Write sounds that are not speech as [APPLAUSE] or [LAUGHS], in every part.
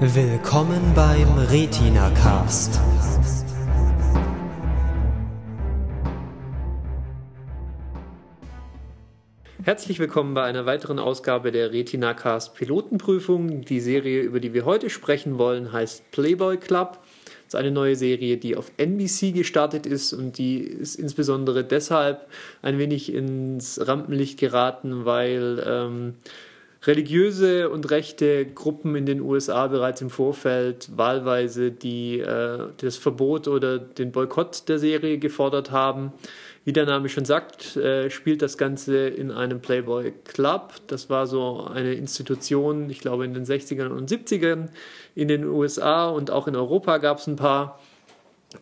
Willkommen beim Retina Cast. Herzlich willkommen bei einer weiteren Ausgabe der Retina Cast Pilotenprüfung. Die Serie, über die wir heute sprechen wollen, heißt Playboy Club. Das ist eine neue Serie, die auf NBC gestartet ist und die ist insbesondere deshalb ein wenig ins Rampenlicht geraten, weil ähm, religiöse und rechte Gruppen in den USA bereits im Vorfeld wahlweise die, äh, das Verbot oder den Boykott der Serie gefordert haben. Wie der Name schon sagt, äh, spielt das Ganze in einem Playboy Club. Das war so eine Institution, ich glaube in den 60ern und 70ern in den USA und auch in Europa gab es ein paar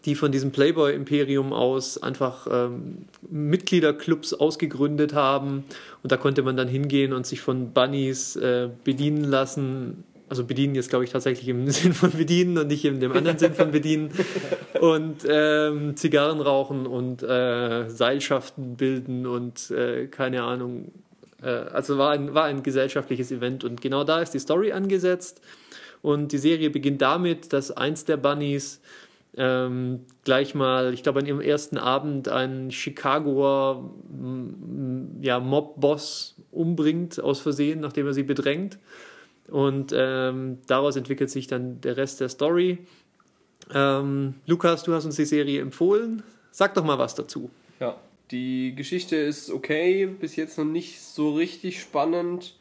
die von diesem Playboy-Imperium aus einfach ähm, Mitgliederclubs ausgegründet haben. Und da konnte man dann hingehen und sich von Bunnies äh, bedienen lassen. Also bedienen jetzt, glaube ich, tatsächlich im [LAUGHS] Sinn von bedienen und nicht in dem anderen Sinn von bedienen. [LAUGHS] Und ähm, Zigarren rauchen und äh, Seilschaften bilden und äh, keine Ahnung. Äh, also war ein, war ein gesellschaftliches Event. Und genau da ist die Story angesetzt. Und die Serie beginnt damit, dass eins der Bunnies ähm, gleich mal, ich glaube, an ihrem ersten Abend einen Chicagoer ja, Mob-Boss umbringt aus Versehen, nachdem er sie bedrängt. Und ähm, daraus entwickelt sich dann der Rest der Story. Ähm, Lukas, du hast uns die Serie empfohlen. Sag doch mal was dazu. Ja, die Geschichte ist okay, bis jetzt noch nicht so richtig spannend.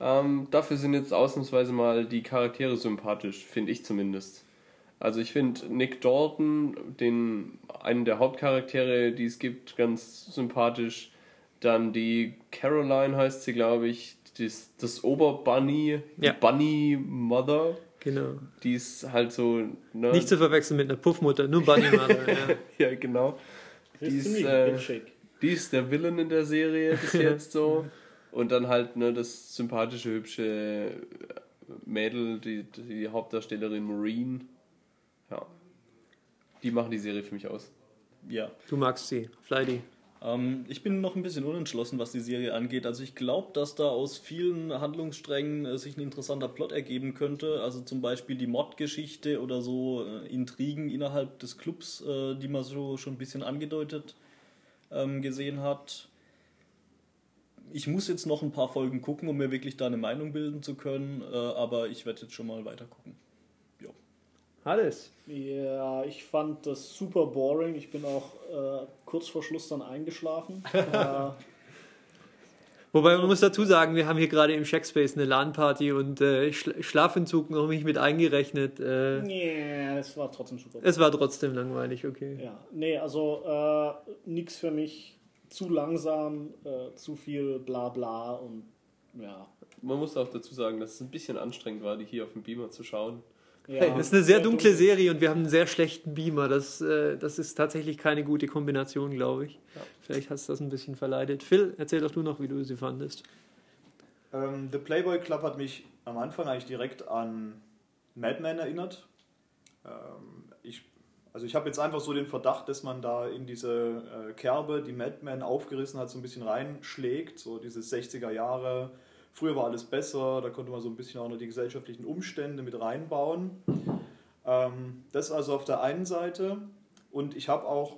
Ähm, dafür sind jetzt ausnahmsweise mal die Charaktere sympathisch, finde ich zumindest. Also ich finde Nick Dalton, den einen der Hauptcharaktere, die es gibt, ganz sympathisch. Dann die Caroline heißt sie, glaube ich, das, das Oberbunny, ja. Bunny Mother. Genau. Die ist halt so. Ne? Nicht zu verwechseln mit einer Puffmutter, nur Bunny Mother. ja. [LAUGHS] ja, genau. Die ist, äh, die ist der Villain in der Serie bis [LAUGHS] jetzt so. Und dann halt ne, das sympathische, hübsche Mädel, die, die Hauptdarstellerin Maureen ja. Die machen die Serie für mich aus. Ja. Du magst sie. Flighty. Ähm, ich bin noch ein bisschen unentschlossen, was die Serie angeht. Also ich glaube, dass da aus vielen Handlungssträngen äh, sich ein interessanter Plot ergeben könnte. Also zum Beispiel die Mod-Geschichte oder so äh, Intrigen innerhalb des Clubs, äh, die man so schon ein bisschen angedeutet ähm, gesehen hat. Ich muss jetzt noch ein paar Folgen gucken, um mir wirklich da eine Meinung bilden zu können, äh, aber ich werde jetzt schon mal weiter gucken. Alles. Ja, ich fand das super boring. Ich bin auch äh, kurz vor Schluss dann eingeschlafen. [LAUGHS] äh, Wobei man muss dazu sagen, wir haben hier gerade im Shackspace eine LAN-Party und äh, Schlafentzug noch nicht mit eingerechnet. Äh, nee, es war trotzdem super. Es war trotzdem langweilig, okay. Ja, nee, also äh, nichts für mich. Zu langsam, äh, zu viel Blabla und ja. Man muss auch dazu sagen, dass es ein bisschen anstrengend war, die hier auf dem Beamer zu schauen. Ja, das ist eine sehr dunkle dunkel. Serie und wir haben einen sehr schlechten Beamer. Das, äh, das ist tatsächlich keine gute Kombination, glaube ich. Ja. Vielleicht hast du das ein bisschen verleidet. Phil, erzähl doch du noch, wie du sie fandest. Ähm, The Playboy Club hat mich am Anfang eigentlich direkt an Mad Men erinnert. Ähm, ich, also ich habe jetzt einfach so den Verdacht, dass man da in diese äh, Kerbe, die Mad Men aufgerissen hat, so ein bisschen reinschlägt. So diese 60er Jahre Früher war alles besser, da konnte man so ein bisschen auch noch die gesellschaftlichen Umstände mit reinbauen. Ähm, das also auf der einen Seite. Und ich habe auch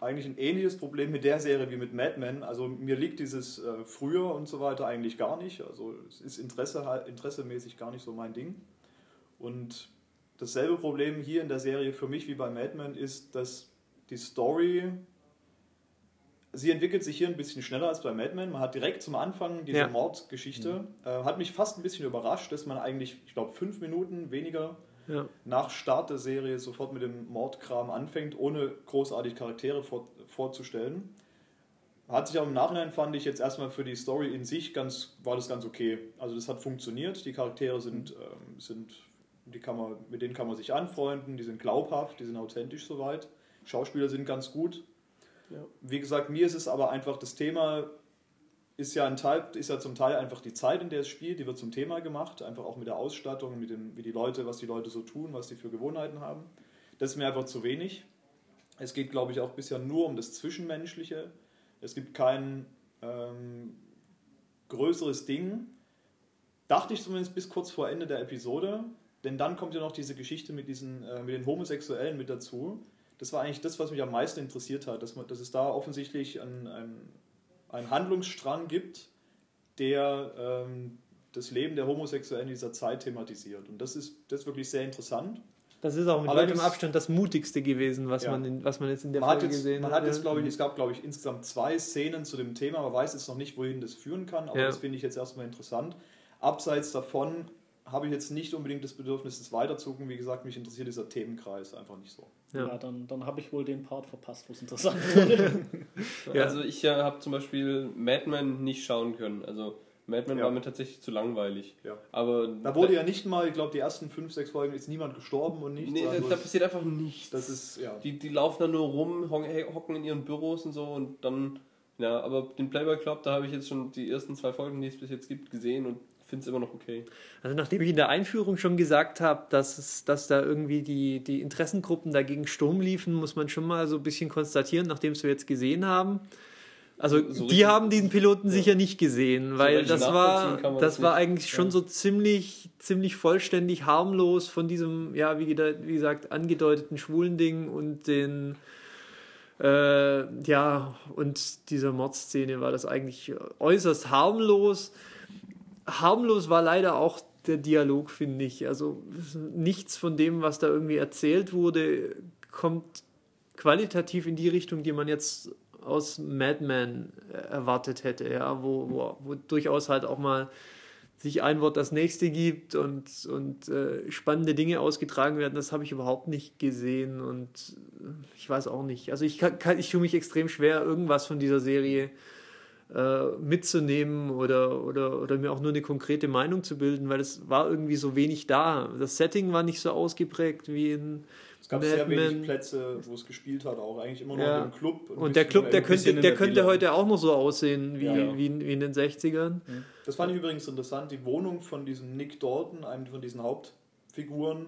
eigentlich ein ähnliches Problem mit der Serie wie mit Mad Men. Also mir liegt dieses äh, früher und so weiter eigentlich gar nicht. Also es ist Interesse, interessemäßig gar nicht so mein Ding. Und dasselbe Problem hier in der Serie für mich wie bei Mad Men ist, dass die Story sie entwickelt sich hier ein bisschen schneller als bei Mad Men. Man hat direkt zum Anfang diese ja. Mordgeschichte. Mhm. Äh, hat mich fast ein bisschen überrascht, dass man eigentlich, ich glaube, fünf Minuten weniger ja. nach Start der Serie sofort mit dem Mordkram anfängt, ohne großartig Charaktere vor, vorzustellen. Hat sich auch im Nachhinein, fand ich jetzt erstmal für die Story in sich ganz, war das ganz okay. Also das hat funktioniert. Die Charaktere sind, ähm, sind die kann man, mit denen kann man sich anfreunden, die sind glaubhaft, die sind authentisch soweit. Schauspieler sind ganz gut. Ja. Wie gesagt, mir ist es aber einfach das Thema ist ja, ein Teil, ist ja zum Teil einfach die Zeit, in der es spielt, die wird zum Thema gemacht, einfach auch mit der Ausstattung, mit dem, wie die Leute, was die Leute so tun, was die für Gewohnheiten haben. Das ist mir einfach zu wenig. Es geht, glaube ich, auch bisher nur um das Zwischenmenschliche. Es gibt kein ähm, größeres Ding. Dachte ich zumindest bis kurz vor Ende der Episode, denn dann kommt ja noch diese Geschichte mit, diesen, äh, mit den Homosexuellen mit dazu. Das war eigentlich das, was mich am meisten interessiert hat, dass, man, dass es da offensichtlich einen ein Handlungsstrang gibt, der ähm, das Leben der Homosexuellen in dieser Zeit thematisiert. Und das ist, das ist wirklich sehr interessant. Das ist auch mit weitem Abstand das mutigste gewesen, was, Ja. man, in, was man jetzt in der Man hat Folge jetzt, gesehen man hat. jetzt, ja. glaube ich, es gab, glaube ich, insgesamt zwei Szenen zu dem Thema. Man weiß jetzt noch nicht, wohin das führen kann, aber Ja. das finde ich jetzt erstmal interessant. Abseits davon habe ich jetzt nicht unbedingt das Bedürfnis, das weiterzugucken. Wie gesagt, mich interessiert dieser Themenkreis einfach nicht so. Ja. Ja, dann, dann habe ich wohl den Part verpasst, wo es interessant [LAUGHS] wurde. Ja. Also ich äh, habe zum Beispiel Mad Men nicht schauen können. Also Mad Men Ja. war mir tatsächlich zu langweilig. Ja. Aber Da wurde ja nicht mal, ich glaube, die ersten fünf, sechs Folgen ist niemand gestorben und nichts. Nee, da, Also da passiert einfach nichts. das ist, ja. Die, die laufen da nur rum, hocken in ihren Büros und so und dann, ja, aber den Playboy Club, da habe ich jetzt schon die ersten zwei Folgen, die es bis jetzt gibt, gesehen und finde es immer noch okay. Also nachdem ich in der Einführung schon gesagt habe, dass, es, dass da irgendwie die, die Interessengruppen dagegen Sturm liefen, muss man schon mal so ein bisschen konstatieren, nachdem es wir jetzt gesehen haben. Also So- so die richtig- haben diesen Piloten sicher nicht gesehen, weil richtig das war, das das war eigentlich schon Ja. so ziemlich, ziemlich vollständig harmlos von diesem, ja, wie, wie gesagt, angedeuteten schwulen Ding und den äh, ja, und dieser Mordszene war das eigentlich äußerst harmlos. Harmlos war leider auch der Dialog, finde ich. Also nichts von dem, was da irgendwie erzählt wurde, kommt qualitativ in die Richtung, die man jetzt aus Mad Men äh, erwartet hätte, ja, wo, wo, wo durchaus halt auch mal sich ein Wort das nächste gibt und, und äh, spannende Dinge ausgetragen werden, das habe ich überhaupt nicht gesehen und äh, ich weiß auch nicht. Also ich, kann, kann, ich tue mich extrem schwer, irgendwas von dieser Serie äh, mitzunehmen oder, oder, oder mir auch nur eine konkrete Meinung zu bilden, weil es war irgendwie so wenig da. Das Setting war nicht so ausgeprägt wie in Es gab Mad sehr wenig. Plätze, wo es gespielt hat, auch eigentlich immer nur Ja. im Club. Und der Club, der könnte, der der könnte heute auch noch so aussehen wie, Ja. wie, in- wie in den 60ern. Das fand ich übrigens interessant. Die Wohnung von diesem Nick Dalton, einem von diesen Hauptfiguren,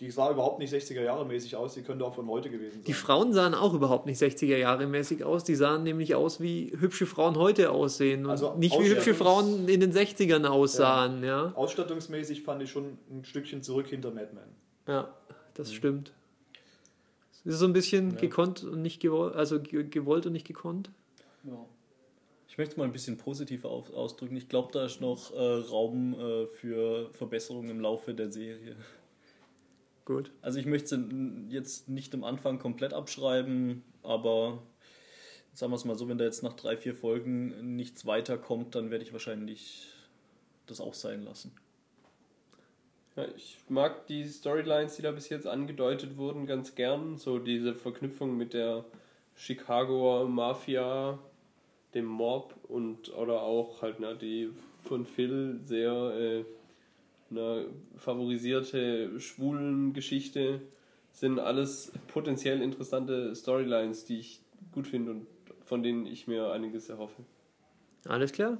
die sah überhaupt nicht 60er Jahre mäßig aus. Die könnte auch von heute gewesen sein. Die Frauen sahen auch überhaupt nicht 60er Jahre mäßig aus. Die sahen nämlich aus, wie hübsche Frauen heute aussehen und Also nicht wie hübsche Frauen in den 60ern aussahen. Ja, Ausstattungsmäßig fand ich schon ein Stückchen zurück hinter Mad Men. ja, das stimmt. Es ist so ein bisschen Ja. gekonnt und nicht gewollt, also ge- gewollt und nicht gekonnt. Ja. Ich möchte es mal ein bisschen positiver auf, ausdrücken. Ich glaube, da ist noch äh, Raum äh, für Verbesserungen im Laufe der Serie. Gut. Also ich möchte sie jetzt nicht am Anfang komplett abschreiben, aber sagen wir es mal so, wenn da jetzt nach drei, vier Folgen nichts weiterkommt, dann werde ich wahrscheinlich das auch sein lassen. Ja, ich mag die Storylines, die da bis jetzt angedeutet wurden, ganz gern. So diese Verknüpfung mit der Chicagoer Mafia, dem Mob und oder auch halt na, die von Phil sehr äh, na, favorisierte schwulen Geschichte sind alles potenziell interessante Storylines, die ich gut finde und von denen ich mir einiges erhoffe. Alles klar.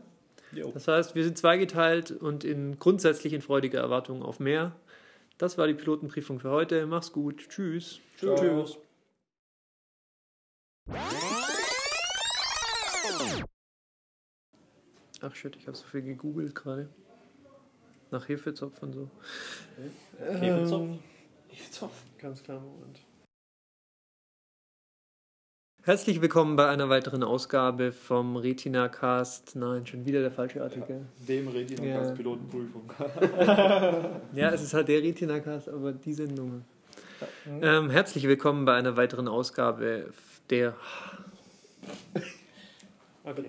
Jo. Das heißt, wir sind zweigeteilt und in grundsätzlich in freudiger Erwartung auf mehr. Das war die Pilotenprüfung für heute. Mach's gut. Tschüss. Tschüss. Ach shit, ich habe so viel gegoogelt gerade. Nach Hefezopf und so. Hefezopf? Ganz klar, Moment. Herzlich willkommen bei einer weiteren Ausgabe vom Retina Cast. Nein, schon wieder der falsche Artikel. Dem Retina Ja. als Pilotenprüfung. [LAUGHS] Ja, es ist halt der Retina Cast, aber die Sendung. Ähm, herzlich willkommen bei einer weiteren Ausgabe der. Okay.